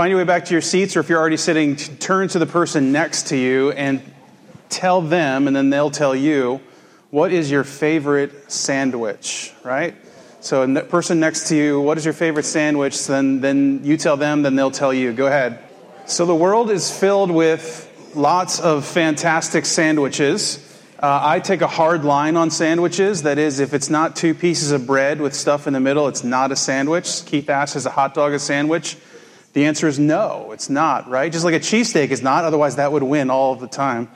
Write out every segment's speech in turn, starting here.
Find your way back to your seats, or if you're already sitting, turn to the person next to you and tell them, and then they'll tell you, what is your favorite sandwich, right? So, a person next to you, what is your favorite sandwich? Then, then you tell them, then they'll tell you. Go ahead. So, the world is filled with lots of fantastic sandwiches. Uh, I take a hard line on sandwiches. That is, if it's not two pieces of bread with stuff in the middle, it's not a sandwich. Keith asks, is a hot dog a sandwich? The answer is no, it's not, right? Just like a cheesesteak is not, otherwise that would win all of the time.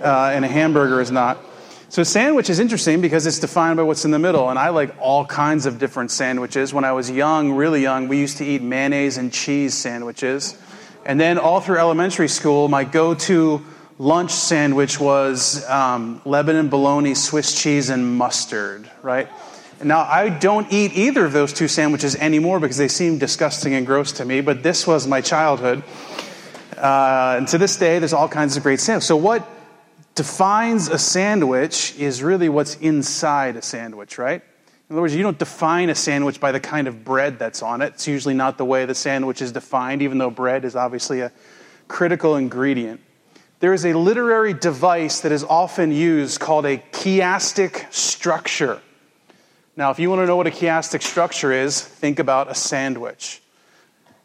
Uh, and a hamburger is not. So, a sandwich is interesting because it's defined by what's in the middle. And I like all kinds of different sandwiches. When I was young, really young, we used to eat mayonnaise and cheese sandwiches. And then all through elementary school, my go to lunch sandwich was um, Lebanon bologna, Swiss cheese, and mustard, right? Now, I don't eat either of those two sandwiches anymore because they seem disgusting and gross to me, but this was my childhood. Uh, and to this day, there's all kinds of great sandwiches. So, what defines a sandwich is really what's inside a sandwich, right? In other words, you don't define a sandwich by the kind of bread that's on it. It's usually not the way the sandwich is defined, even though bread is obviously a critical ingredient there is a literary device that is often used called a chiastic structure. Now, if you want to know what a chiastic structure is, think about a sandwich,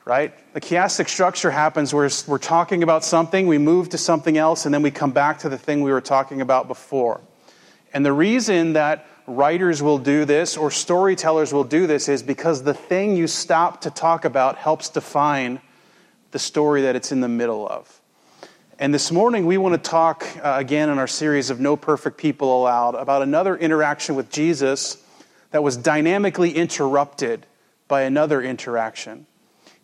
right? The chiastic structure happens where we're talking about something, we move to something else, and then we come back to the thing we were talking about before. And the reason that writers will do this or storytellers will do this is because the thing you stop to talk about helps define the story that it's in the middle of. And this morning, we want to talk uh, again in our series of No Perfect People Allowed about another interaction with Jesus that was dynamically interrupted by another interaction.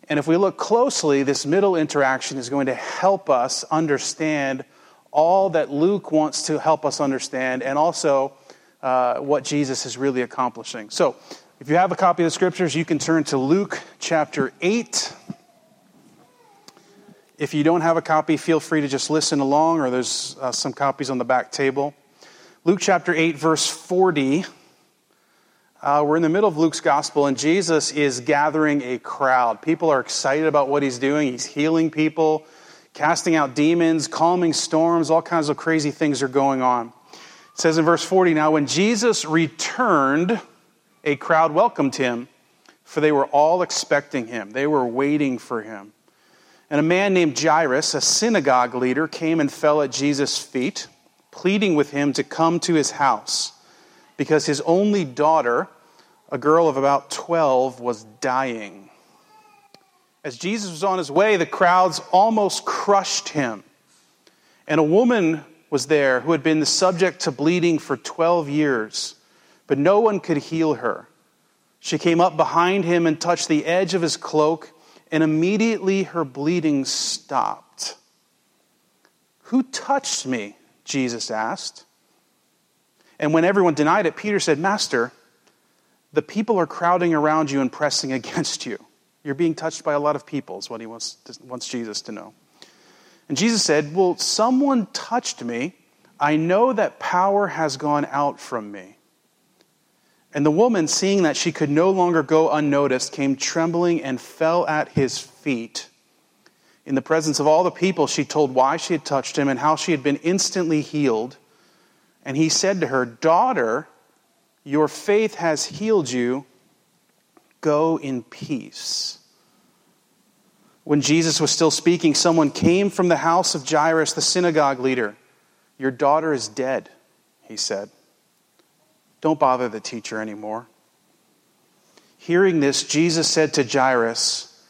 And if we look closely, this middle interaction is going to help us understand all that Luke wants to help us understand and also uh, what Jesus is really accomplishing. So, if you have a copy of the scriptures, you can turn to Luke chapter 8. If you don't have a copy, feel free to just listen along, or there's uh, some copies on the back table. Luke chapter 8, verse 40. Uh, we're in the middle of Luke's gospel, and Jesus is gathering a crowd. People are excited about what he's doing. He's healing people, casting out demons, calming storms, all kinds of crazy things are going on. It says in verse 40 Now, when Jesus returned, a crowd welcomed him, for they were all expecting him, they were waiting for him. And a man named Jairus, a synagogue leader, came and fell at Jesus' feet, pleading with him to come to his house because his only daughter, a girl of about 12, was dying. As Jesus was on his way, the crowds almost crushed him. And a woman was there who had been the subject to bleeding for 12 years, but no one could heal her. She came up behind him and touched the edge of his cloak and immediately her bleeding stopped. Who touched me? Jesus asked. And when everyone denied it, Peter said, Master, the people are crowding around you and pressing against you. You're being touched by a lot of people, is what he wants, wants Jesus to know. And Jesus said, Well, someone touched me. I know that power has gone out from me. And the woman, seeing that she could no longer go unnoticed, came trembling and fell at his feet. In the presence of all the people, she told why she had touched him and how she had been instantly healed. And he said to her, Daughter, your faith has healed you. Go in peace. When Jesus was still speaking, someone came from the house of Jairus, the synagogue leader. Your daughter is dead, he said. Don't bother the teacher anymore. Hearing this, Jesus said to Jairus,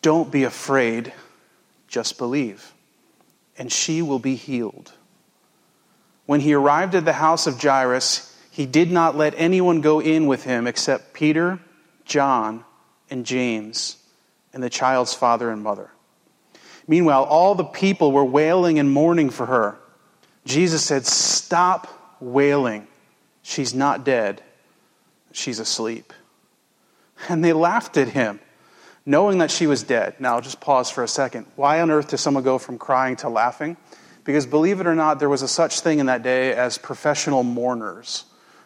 Don't be afraid, just believe, and she will be healed. When he arrived at the house of Jairus, he did not let anyone go in with him except Peter, John, and James, and the child's father and mother. Meanwhile, all the people were wailing and mourning for her. Jesus said, Stop wailing. She's not dead, she's asleep. And they laughed at him, knowing that she was dead. Now, just pause for a second. Why on earth does someone go from crying to laughing? Because believe it or not, there was a such thing in that day as professional mourners.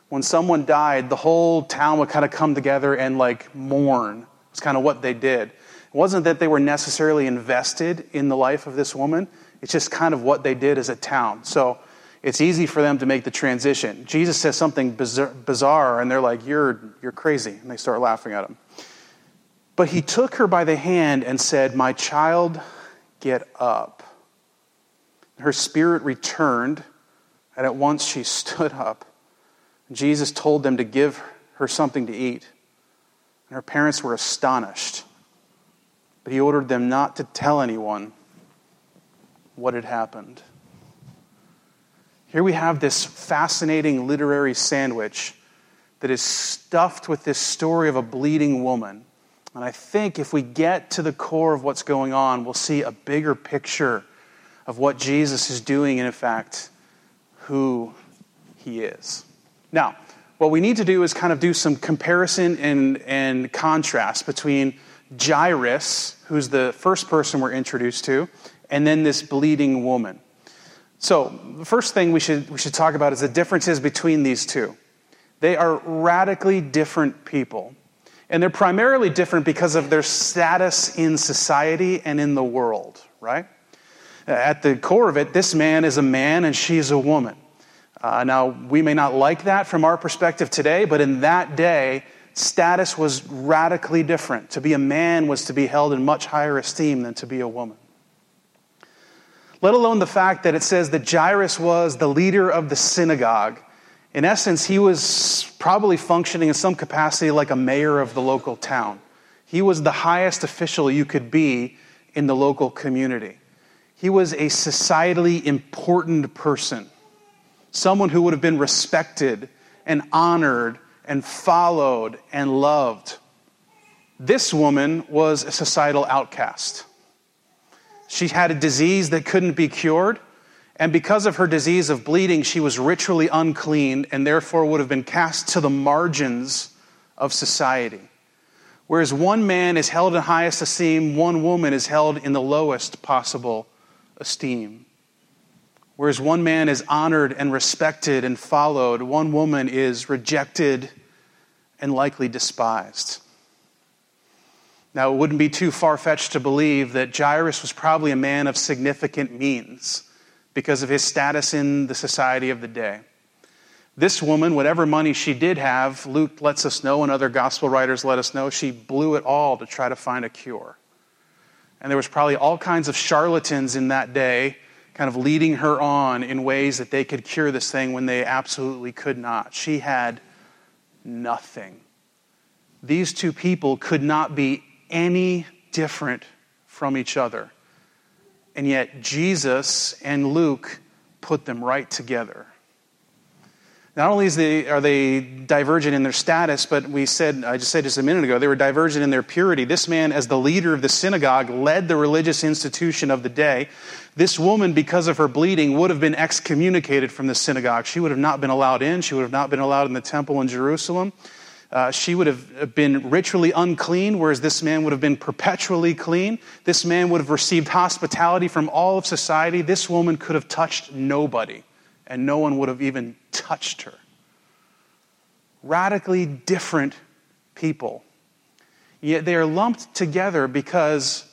When someone died, the whole town would kind of come together and like mourn. It's kind of what they did. It wasn't that they were necessarily invested in the life of this woman, it's just kind of what they did as a town. So it's easy for them to make the transition. Jesus says something bizarre, and they're like, You're, you're crazy. And they start laughing at him. But he took her by the hand and said, My child, get up. Her spirit returned, and at once she stood up. Jesus told them to give her something to eat. And her parents were astonished. But he ordered them not to tell anyone what had happened. Here we have this fascinating literary sandwich that is stuffed with this story of a bleeding woman. And I think if we get to the core of what's going on, we'll see a bigger picture of what Jesus is doing and, in fact, who he is. Now, what we need to do is kind of do some comparison and, and contrast between Jairus, who's the first person we're introduced to, and then this bleeding woman. So, the first thing we should, we should talk about is the differences between these two. They are radically different people. And they're primarily different because of their status in society and in the world, right? At the core of it, this man is a man and she's a woman. Uh, now, we may not like that from our perspective today, but in that day, status was radically different. To be a man was to be held in much higher esteem than to be a woman let alone the fact that it says that Jairus was the leader of the synagogue. In essence, he was probably functioning in some capacity like a mayor of the local town. He was the highest official you could be in the local community. He was a societally important person, someone who would have been respected and honored and followed and loved. This woman was a societal outcast. She had a disease that couldn't be cured. And because of her disease of bleeding, she was ritually unclean and therefore would have been cast to the margins of society. Whereas one man is held in highest esteem, one woman is held in the lowest possible esteem. Whereas one man is honored and respected and followed, one woman is rejected and likely despised. Now, it wouldn't be too far fetched to believe that Jairus was probably a man of significant means because of his status in the society of the day. This woman, whatever money she did have, Luke lets us know, and other gospel writers let us know, she blew it all to try to find a cure. And there was probably all kinds of charlatans in that day kind of leading her on in ways that they could cure this thing when they absolutely could not. She had nothing. These two people could not be any different from each other. And yet, Jesus and Luke put them right together. Not only they, are they divergent in their status, but we said, I just said just a minute ago, they were divergent in their purity. This man, as the leader of the synagogue, led the religious institution of the day. This woman, because of her bleeding, would have been excommunicated from the synagogue. She would have not been allowed in, she would have not been allowed in the temple in Jerusalem. Uh, she would have been ritually unclean, whereas this man would have been perpetually clean. This man would have received hospitality from all of society. This woman could have touched nobody, and no one would have even touched her. Radically different people. Yet they are lumped together because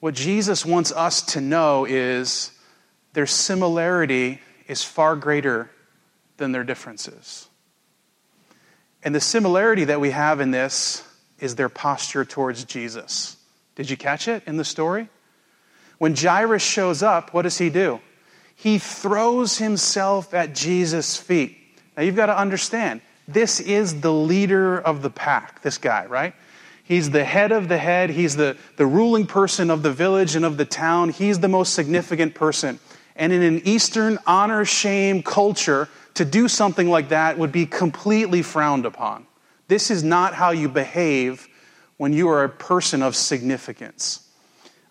what Jesus wants us to know is their similarity is far greater than their differences. And the similarity that we have in this is their posture towards Jesus. Did you catch it in the story? When Jairus shows up, what does he do? He throws himself at Jesus' feet. Now you've got to understand, this is the leader of the pack, this guy, right? He's the head of the head. He's the, the ruling person of the village and of the town. He's the most significant person. And in an Eastern honor shame culture, to do something like that would be completely frowned upon. This is not how you behave when you are a person of significance.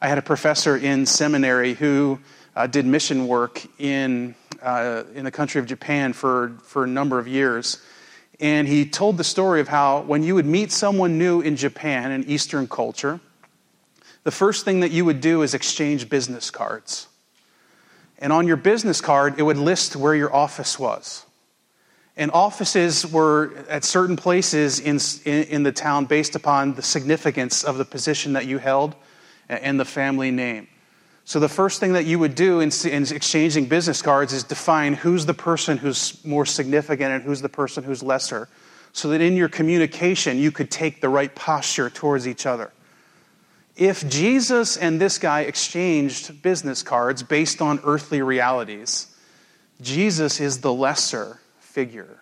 I had a professor in seminary who uh, did mission work in, uh, in the country of Japan for, for a number of years. And he told the story of how when you would meet someone new in Japan, in Eastern culture, the first thing that you would do is exchange business cards. And on your business card, it would list where your office was. And offices were at certain places in, in, in, the town based upon the significance of the position that you held and the family name. So, the first thing that you would do in, in exchanging business cards is define who's the person who's more significant and who's the person who's lesser, so that in your communication you could take the right posture towards each other. If Jesus and this guy exchanged business cards based on earthly realities, Jesus is the lesser figure.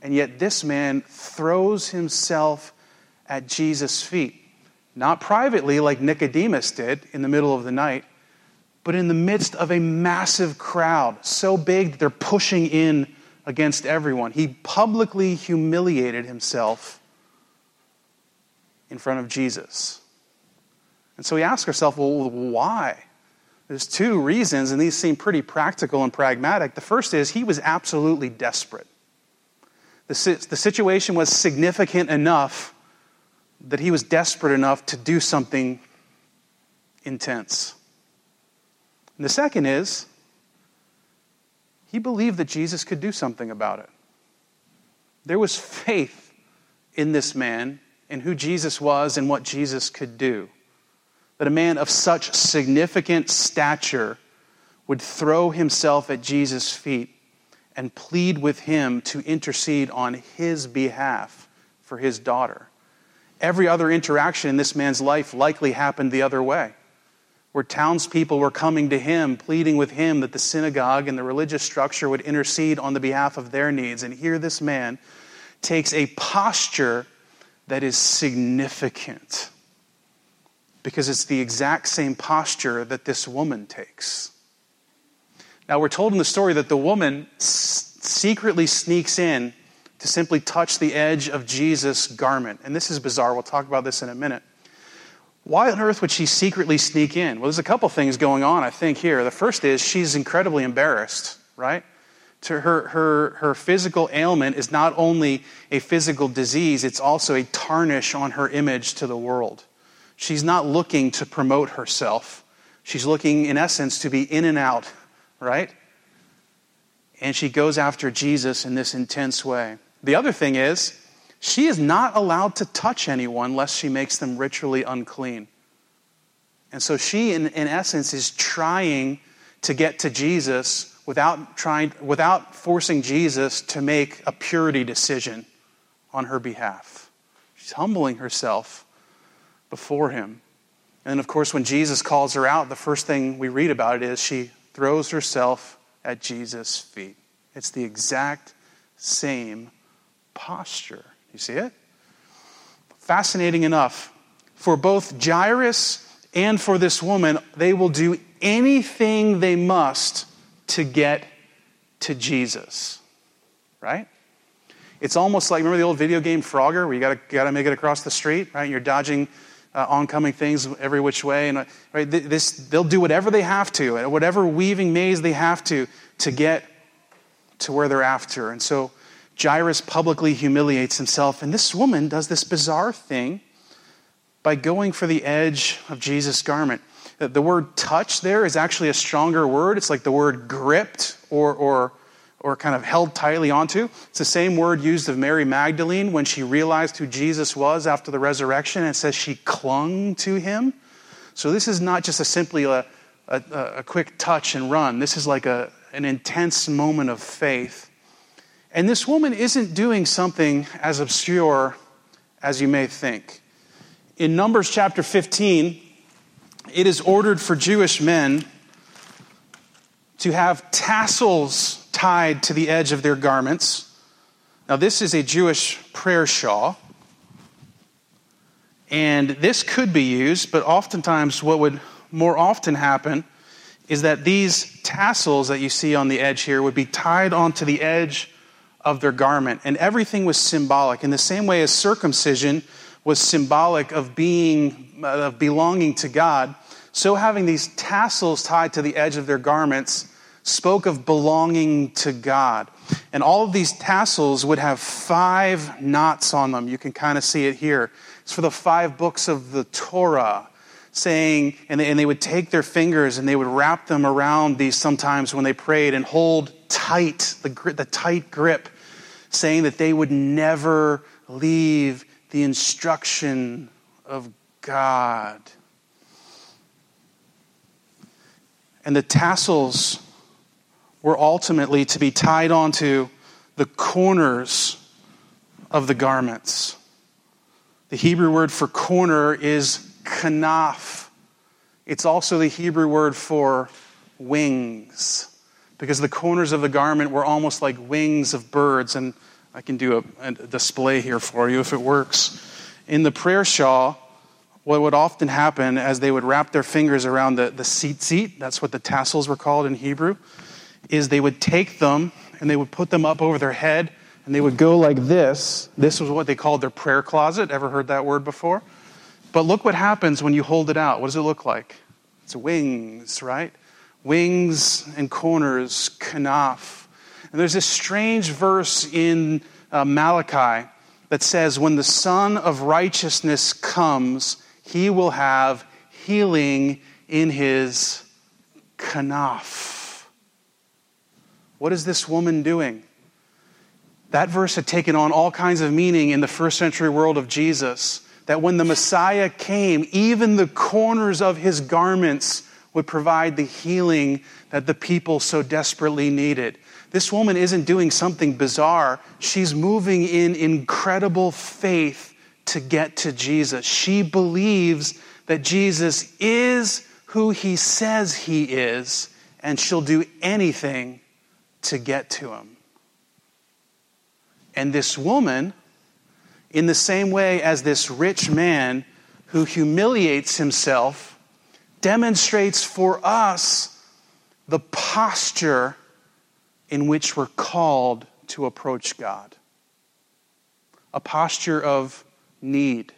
And yet, this man throws himself at Jesus' feet. Not privately, like Nicodemus did in the middle of the night, but in the midst of a massive crowd, so big that they're pushing in against everyone. He publicly humiliated himself in front of Jesus. And so we ask ourselves, well, why? There's two reasons, and these seem pretty practical and pragmatic. The first is he was absolutely desperate. The, the situation was significant enough that he was desperate enough to do something intense. And the second is he believed that Jesus could do something about it. There was faith in this man, in who Jesus was and what Jesus could do that a man of such significant stature would throw himself at Jesus' feet and plead with him to intercede on his behalf for his daughter. Every other interaction in this man's life likely happened the other way, where townspeople were coming to him, pleading with him that the synagogue and the religious structure would intercede on the behalf of their needs. And here this man takes a posture that is significant because it's the exact same posture that this woman takes. Now, we're told in the story that the woman secretly sneaks in to simply touch the edge of Jesus' garment. And this is bizarre. We'll talk about this in a minute. Why on earth would she secretly sneak in? Well, there's a couple things going on, I think, here. The first is she's incredibly embarrassed, right? To her, her, her physical ailment is not only a physical disease, it's also a tarnish on her image to the world. She's not looking to promote herself. She's looking, in essence, to be in and out, right? And she goes after Jesus in this intense way. The other thing is, she is not allowed to touch anyone lest she makes them ritually unclean. And so she, in, in essence, is trying to get to Jesus without, trying, without forcing Jesus to make a purity decision on her behalf. She's humbling herself before him. And of course, when Jesus calls her out, the first thing we read about it is she throws herself at Jesus' feet. It's the exact same posture. You see it? Fascinating enough. For both Jairus and for this woman, they will do anything they must to get to Jesus. Right? It's almost like remember the old video game Frogger, where you got to make it across the street, right? You're dodging uh, oncoming things every which way. And, right, this, they'll do whatever they have to, whatever weaving maze they have to, to get to where they're after. And so Jairus publicly humiliates himself. And this woman does this bizarre thing by going for the edge of Jesus' garment. The word touch there is actually a stronger word. It's like the word gripped or, or or kind of held tightly onto. It's the same word used of Mary Magdalene when she realized who Jesus was after the resurrection. And it says she clung to him. So this is not just a simply a, a, a quick touch and run. This is like a, an intense moment of faith. And this woman isn't doing something as obscure as you may think. In Numbers chapter 15, it is ordered for Jewish men to have tassels tied to the edge of their garments. Now, this is a Jewish prayer shawl. And this could be used, but oftentimes, what would more often happen is that these tassels that you see on the edge here would be tied onto the edge of their garment. And everything was symbolic. In the same way as circumcision was symbolic of being, uh, of belonging to God, so having these tassels tied to the edge of their garments spoke of belonging to God. And all of these tassels would have five knots on them. You can kind of see it here. It's for the five books of the Torah, saying, and they, and they would take their fingers and they would wrap them around these sometimes when they prayed and hold tight, the, the tight grip saying that they would never leave the instruction of God. And the tassels were ultimately to be tied onto the corners of the garments. The Hebrew word for corner is kanaf. It's also the Hebrew word for wings, because the corners of the garment were almost like wings of birds. And I can do a, a display here for you if it works. In the prayer shawl, what would often happen as they would wrap their fingers around the, the tzitzit, that's what the tassels were called in Hebrew, is they would take them and they would put them up over their head and they would go like this. This was what they called their prayer closet. Ever heard that word before? But look what happens when you hold it out. What does it look like? It's wings, right? Wings and corners, kanaf. And there's this strange verse in uh, Malachi that says, When the Sun of Righteousness comes, he will have healing in his kanaf. What is this woman doing? That verse had taken on all kinds of meaning in the first century world of Jesus. That when the Messiah came, even the corners of his garments would provide the healing that the people so desperately needed. This woman isn't doing something bizarre, she's moving in incredible faith to get to Jesus. She believes that Jesus is who he says he is, and she'll do anything to get to him. And this woman, in the same way as this rich man who humiliates himself, demonstrates for us the posture in which we're called to approach God a posture of need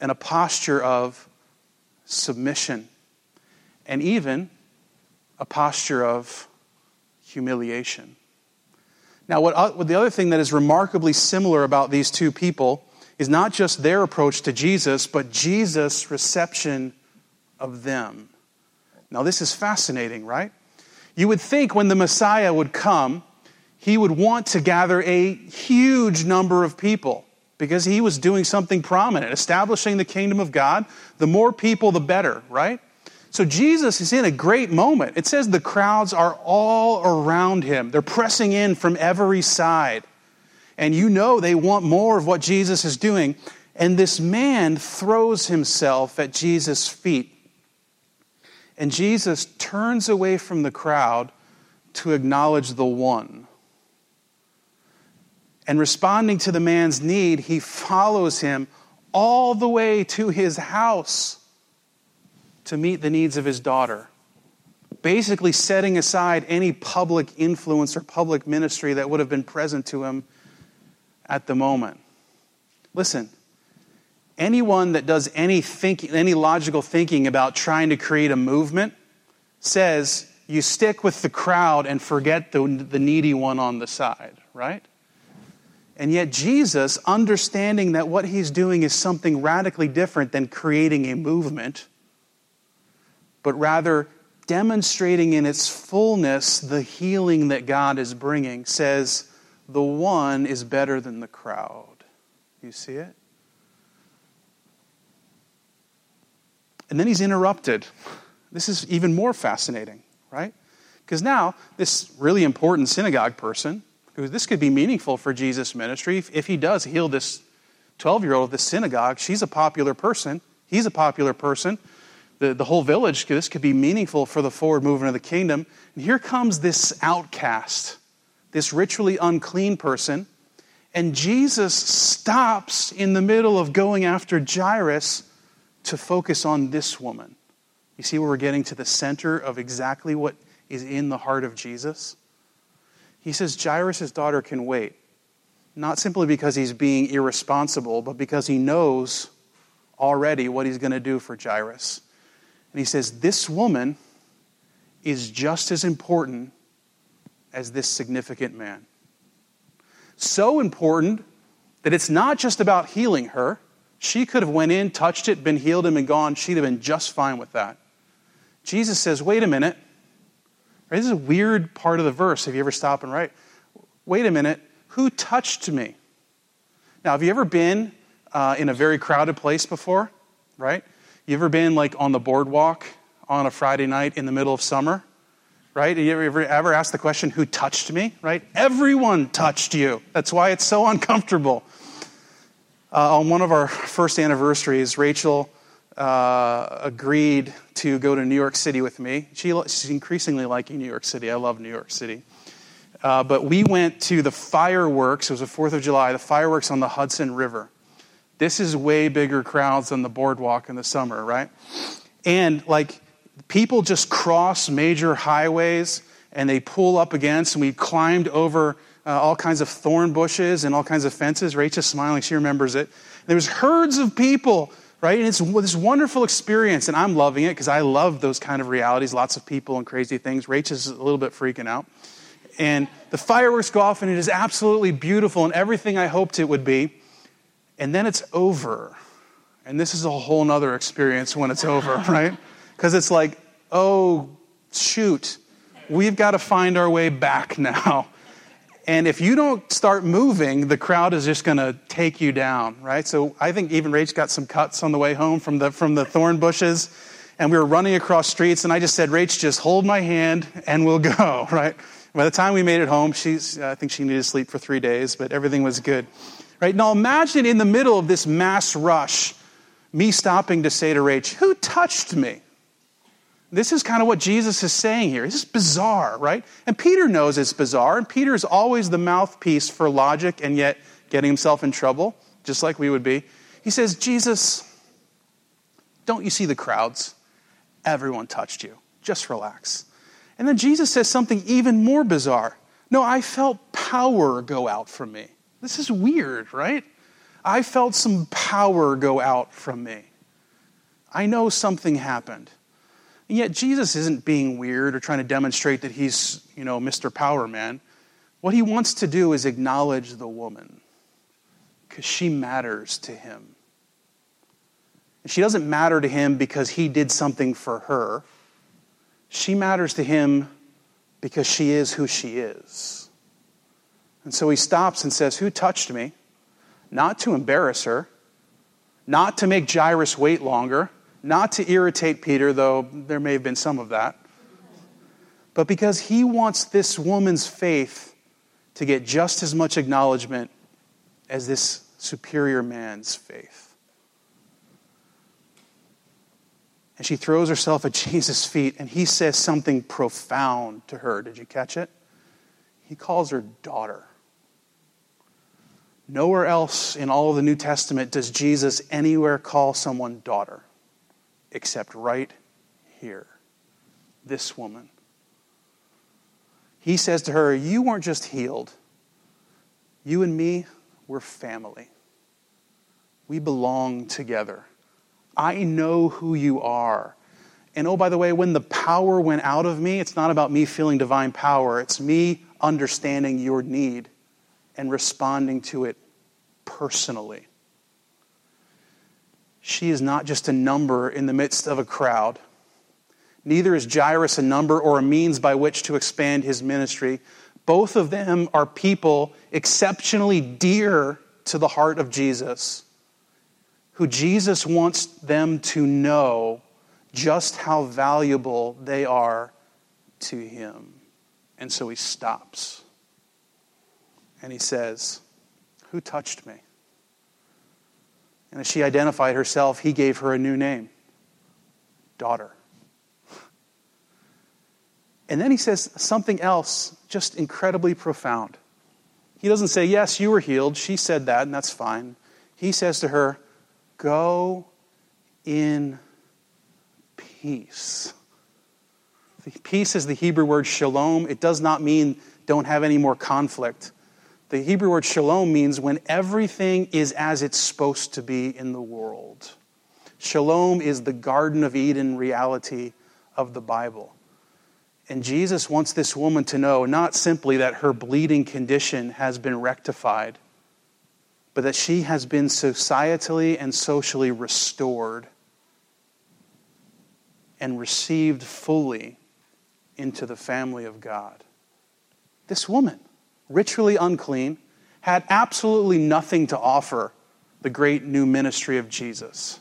and a posture of submission and even a posture of humiliation. Now, what, what, the other thing that is remarkably similar about these two people is not just their approach to Jesus, but Jesus' reception of them. Now, this is fascinating, right? You would think when the Messiah would come, he would want to gather a huge number of people because he was doing something prominent, establishing the kingdom of God. The more people, the better, right? So Jesus is in a great moment. It says the crowds are all around him, they're pressing in from every side. And you know they want more of what Jesus is doing. And this man throws himself at Jesus' feet. And Jesus turns away from the crowd to acknowledge the one. And responding to the man's need, he follows him all the way to his house to meet the needs of his daughter. Basically, setting aside any public influence or public ministry that would have been present to him at the moment. Listen, anyone that does any, thinking, any logical thinking about trying to create a movement says you stick with the crowd and forget the, the needy one on the side, right? And yet, Jesus, understanding that what he's doing is something radically different than creating a movement, but rather demonstrating in its fullness the healing that God is bringing, says, the one is better than the crowd. You see it? And then he's interrupted. This is even more fascinating, right? Because now, this really important synagogue person, who this could be meaningful for Jesus' ministry, if, if he does heal this 12 year old of this synagogue, she's a popular person. He's a popular person the, the whole village, this could be meaningful for the forward movement of the kingdom. And here comes this outcast, this ritually unclean person. And Jesus stops in the middle of going after Jairus to focus on this woman. You see where we're getting to the center of exactly what is in the heart of Jesus? He says Jairus' daughter can wait, not simply because he's being irresponsible, but because he knows already what he's going to do for Jairus. And he says, This woman is just as important as this significant man. So important that it's not just about healing her. She could have went in, touched it, been healed and been gone. She'd have been just fine with that. Jesus says, wait a minute. This is a weird part of the verse if you ever stop and write. Wait a minute. Who touched me? Now, have you ever been uh, in a very crowded place before? Right? You ever been like on the boardwalk on a Friday night in the middle of summer? Right? Have You ever, ever asked the question, who touched me? Right? Everyone touched you. That's why it's so uncomfortable. Uh, on one of our first anniversaries, Rachel uh, agreed to go to New York City with me. She, she's increasingly liking New York City. I love New York City. Uh, but we went to the fireworks. It was the 4th of July, the fireworks on the Hudson River. This is way bigger crowds than the boardwalk in the summer, right? And like people just cross major highways and they pull up against, and we climbed over uh, all kinds of thorn bushes and all kinds of fences. Rachel's smiling, she remembers it. There was herds of people, right? And it's this wonderful experience, and I'm loving it because I love those kind of realities, lots of people and crazy things. Rachel's a little bit freaking out and the fireworks go off, and it is absolutely beautiful and everything I hoped it would be. And then it's over. And this is a whole nother experience when it's over, right? Because it's like, oh, shoot, we've got to find our way back now. And if you don't start moving, the crowd is just going to take you down, right? So I think even Rach got some cuts on the way home from the, from the thorn bushes. And we were running across streets, and I just said, Rach, just hold my hand and we'll go, right? By the time we made it home, she's, I think she needed sleep for three days, but everything was good. Right? Now imagine in the middle of this mass rush, me stopping to say to Rach, Who touched me? This is kind of what Jesus is saying here. This is bizarre, right? And Peter knows it's bizarre, and Peter is always the mouthpiece for logic and yet getting himself in trouble, just like we would be. He says, Jesus, don't you see the crowds? Everyone touched you. Just relax. And then Jesus says something even more bizarre. No, I felt power go out from me. This is weird, right? I felt some power go out from me. I know something happened. And yet Jesus isn't being weird or trying to demonstrate that he's, you know, Mr. Power Man. What he wants to do is acknowledge the woman because she matters to him. And she doesn't matter to him because he did something for her. She matters to him because she is who she is. And so he stops and says, Who touched me? Not to embarrass her, not to make Jairus wait longer, not to irritate Peter, though there may have been some of that, but because he wants this woman's faith to get just as much acknowledgement as this superior man's faith. And she throws herself at Jesus' feet, and he says something profound to her. Did you catch it? He calls her daughter. Nowhere else in all of the New Testament does Jesus anywhere call someone daughter, except right here. This woman. He says to her, You weren't just healed, you and me, we're family. We belong together. I know who you are. And oh, by the way, when the power went out of me, it's not about me feeling divine power, it's me understanding your need and responding to it personally. She is not just a number in the midst of a crowd. Neither is Jairus a number or a means by which to expand his ministry. Both of them are people exceptionally dear to the heart of Jesus who Jesus wants them to know just how valuable they are to him. And so he stops and he says, Who touched me? And as she identified herself, he gave her a new name daughter. And then he says something else just incredibly profound. He doesn't say, Yes, you were healed. She said that, and that's fine. He says to her, Go in peace. Peace is the Hebrew word shalom. It does not mean don't have any more conflict. The Hebrew word shalom means when everything is as it's supposed to be in the world. Shalom is the Garden of Eden reality of the Bible. And Jesus wants this woman to know not simply that her bleeding condition has been rectified, but that she has been societally and socially restored and received fully into the family of God. This woman, ritually unclean, had absolutely nothing to offer the great new ministry of Jesus.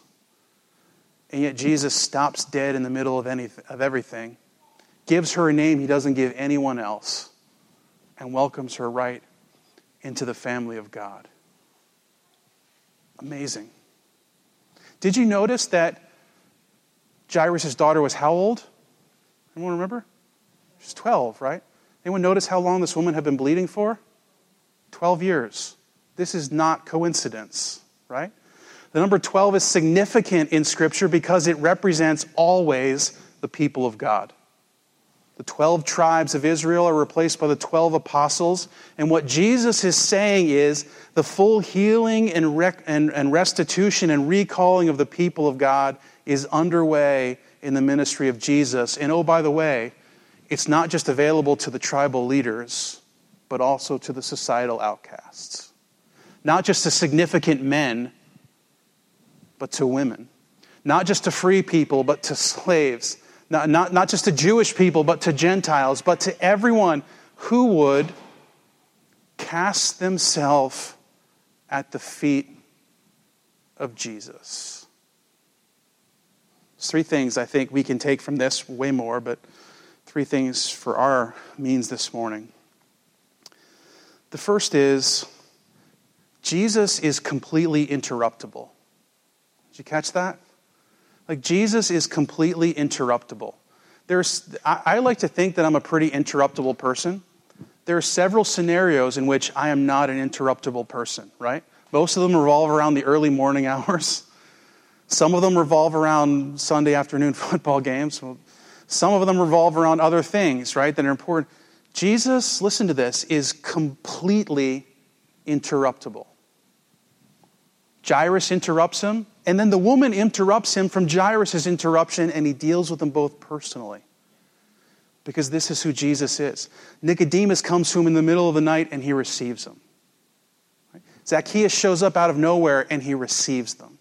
And yet Jesus stops dead in the middle of, anything, of everything, gives her a name he doesn't give anyone else, and welcomes her right into the family of God. Amazing. Did you notice that Jairus' daughter was how old? Anyone remember? She's 12, right? Anyone notice how long this woman had been bleeding for? 12 years. This is not coincidence, right? The number 12 is significant in Scripture because it represents always the people of God. The 12 tribes of Israel are replaced by the 12 apostles. And what Jesus is saying is the full healing and, rec- and, and restitution and recalling of the people of God is underway in the ministry of Jesus. And oh, by the way, it's not just available to the tribal leaders, but also to the societal outcasts. Not just to significant men, but to women. Not just to free people, but to slaves. Not, not, not just to Jewish people, but to Gentiles, but to everyone who would cast themselves at the feet of Jesus. There's three things I think we can take from this, way more, but three things for our means this morning. The first is Jesus is completely interruptible. Did you catch that? Like, Jesus is completely interruptible. There's, I, I like to think that I'm a pretty interruptible person. There are several scenarios in which I am not an interruptible person, right? Most of them revolve around the early morning hours. Some of them revolve around Sunday afternoon football games. Some of them revolve around other things, right, that are important. Jesus, listen to this, is completely interruptible. Jairus interrupts him, and then the woman interrupts him from Jairus' interruption, and he deals with them both personally. Because this is who Jesus is. Nicodemus comes to him in the middle of the night, and he receives him. Zacchaeus shows up out of nowhere, and he receives them.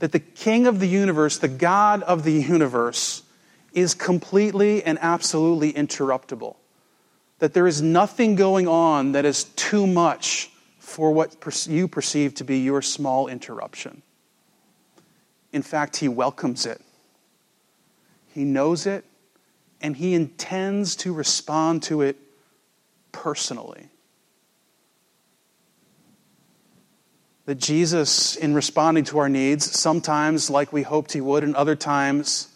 That the king of the universe, the God of the universe, is completely and absolutely interruptible. That there is nothing going on that is too much for what you perceive to be your small interruption. In fact, he welcomes it. He knows it, and he intends to respond to it personally. That Jesus, in responding to our needs, sometimes like we hoped he would, and other times,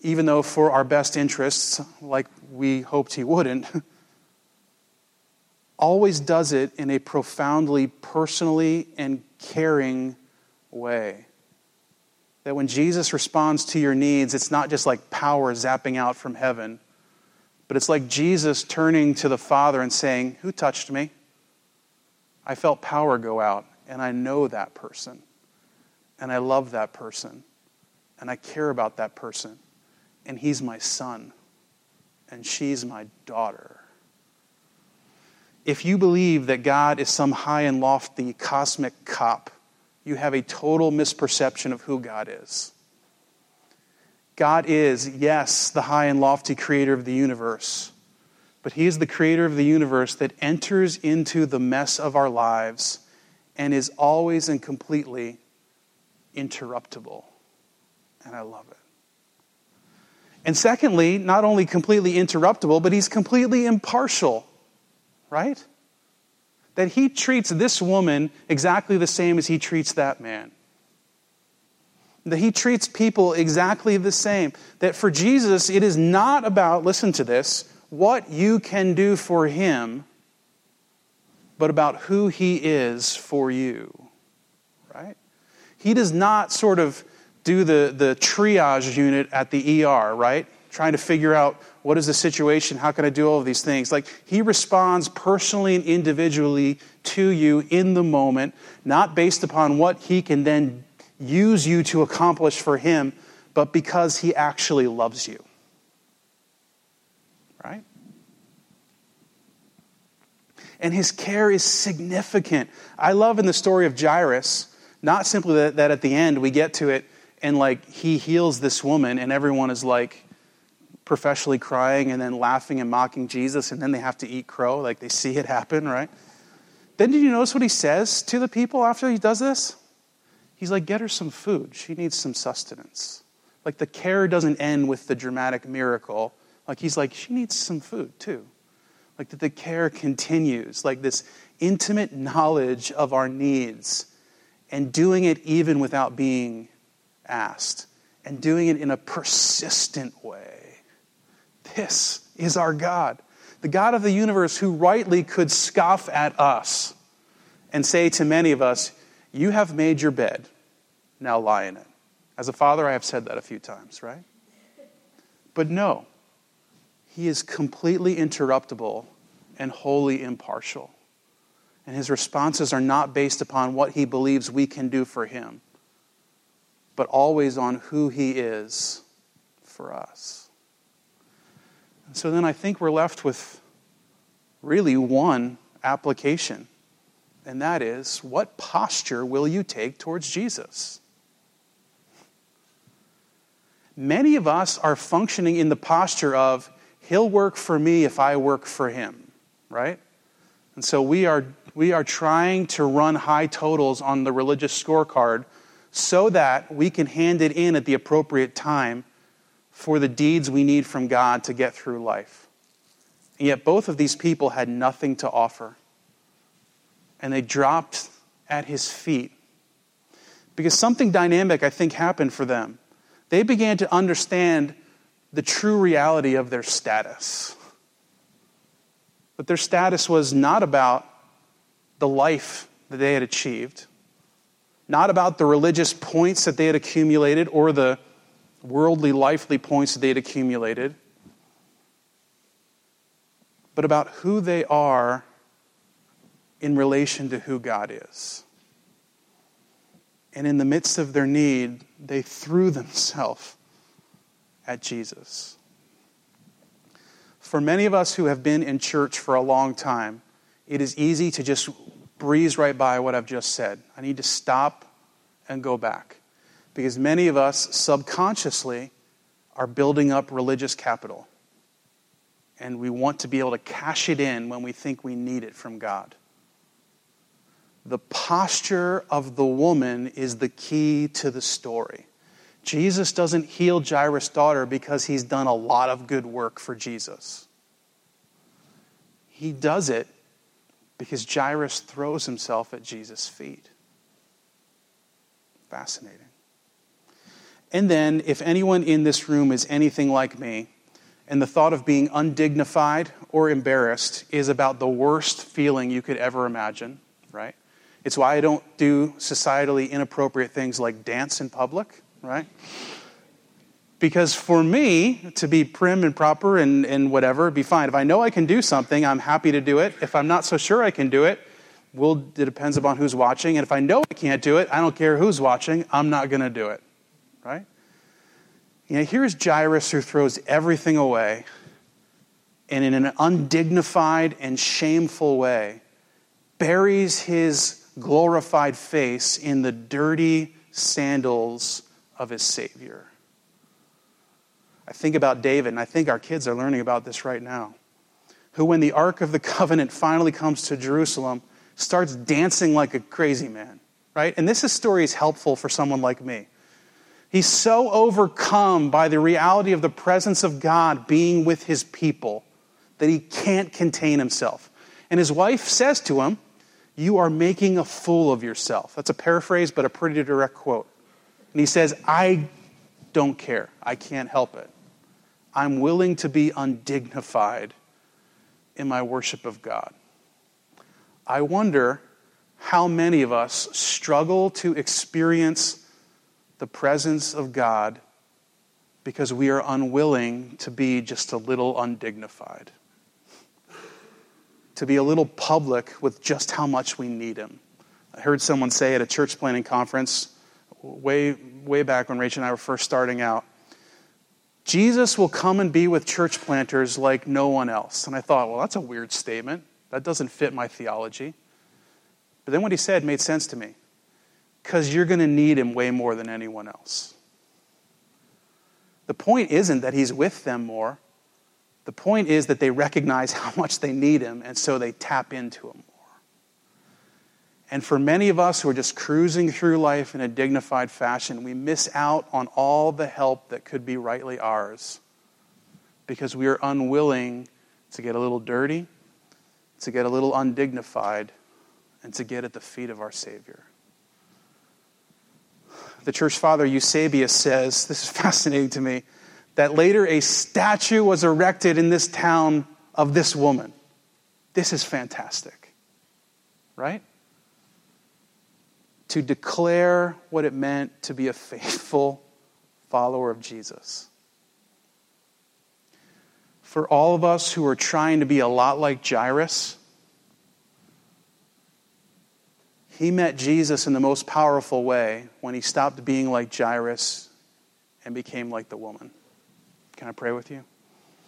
even though for our best interests, like we hoped he wouldn't, always does it in a profoundly personally and caring way. That when Jesus responds to your needs, it's not just like power zapping out from heaven, but it's like Jesus turning to the Father and saying, Who touched me? I felt power go out, and I know that person, and I love that person, and I care about that person, and he's my son, and she's my daughter if you believe that God is some high and lofty cosmic cop, you have a total misperception of who God is. God is, yes, the high and lofty creator of the universe, but He is the creator of the universe that enters into the mess of our lives and is always and completely interruptible. And I love it. And secondly, not only completely interruptible, but He's completely impartial right? That he treats this woman exactly the same as he treats that man. That he treats people exactly the same. That for Jesus, it is not about, listen to this, what you can do for him, but about who he is for you. Right? He does not sort of do the, the triage unit at the ER, right? Trying to figure out what is the situation? How can I do all of these things? Like, he responds personally and individually to you in the moment, not based upon what he can then use you to accomplish for him, but because he actually loves you. Right? And his care is significant. I love in the story of Jairus, not simply that, that at the end we get to it and like he heals this woman and everyone is like, professionally crying and then laughing and mocking Jesus, and then they have to eat crow. Like they see it happen, right? then did you notice what he says to the people after he does this? He's like, get her some food. She needs some sustenance. Like the care doesn't end with the dramatic miracle. Like he's like, she needs some food too. Like that the care continues, like this intimate knowledge of our needs and doing it even without being asked and doing it in a persistent way. This is our God, the God of the universe who rightly could scoff at us and say to many of us, You have made your bed, now lie in it. As a father, I have said that a few times, right? But no, he is completely interruptible and wholly impartial. And his responses are not based upon what he believes we can do for him, but always on who he is for us. And so then I think we're left with really one application, and that is what posture will you take towards Jesus? Many of us are functioning in the posture of, He'll work for me if I work for Him, right? And so we are, we are trying to run high totals on the religious scorecard so that we can hand it in at the appropriate time for the deeds we need from God to get through life. And yet, both of these people had nothing to offer. And they dropped at his feet. Because something dynamic, I think, happened for them they began to understand the true reality of their status. But their status was not about the life that they had achieved, not about the religious points that they had accumulated or the worldly, lifely points that they had accumulated, but about who they are in relation to who God is. And in the midst of their need, they threw themselves at Jesus. For many of us who have been in church for a long time, it is easy to just breeze right by what I've just said. I need to stop and go back. Because many of us subconsciously are building up religious capital. And we want to be able to cash it in when we think we need it from God the posture of the woman is the key to the story. Jesus doesn't heal Jairus' daughter because he's done a lot of good work for Jesus. He does it because Jairus throws himself at Jesus' feet. Fascinating. And then, if anyone in this room is anything like me, and the thought of being undignified or embarrassed is about the worst feeling you could ever imagine, right? It's why I don't do societally inappropriate things like dance in public, right? Because for me, to be prim and proper and, and whatever, be fine. If I know I can do something, I'm happy to do it. If I'm not so sure I can do it, well, it depends upon who's watching. And if I know I can't do it, I don't care who's watching, I'm not going to do it, right? You know, here's Jairus who throws everything away and in an undignified and shameful way buries his glorified face in the dirty sandals of his Savior. I think about David, and I think our kids are learning about this right now, who, when the Ark of the Covenant finally comes to Jerusalem, starts dancing like a crazy man, right? And this story is helpful for someone like me. He's so overcome by the reality of the presence of God being with his people that he can't contain himself. And his wife says to him, you are making a fool of yourself. That's a paraphrase, but a pretty direct quote. And he says, I don't care. I can't help it. I'm willing to be undignified in my worship of God. I wonder how many of us struggle to experience the presence of God because we are unwilling to be just a little undignified to be a little public with just how much we need Him. I heard someone say at a church planning conference way, way back when Rachel and I were first starting out Jesus will come and be with church planters like no one else. And I thought, well, that's a weird statement. That doesn't fit my theology. But then what he said made sense to me because you're going to need him way more than anyone else. The point isn't that he's with them more. The point is that they recognize how much they need him, and so they tap into him. And for many of us who are just cruising through life in a dignified fashion, we miss out on all the help that could be rightly ours because we are unwilling to get a little dirty, to get a little undignified, and to get at the feet of our Savior. The church father Eusebius says, this is fascinating to me, that later a statue was erected in this town of this woman. This is fantastic, right? To declare what it meant to be a faithful follower of Jesus. For all of us who are trying to be a lot like Jairus, he met Jesus in the most powerful way when he stopped being like Jairus and became like the woman. Can I pray with you?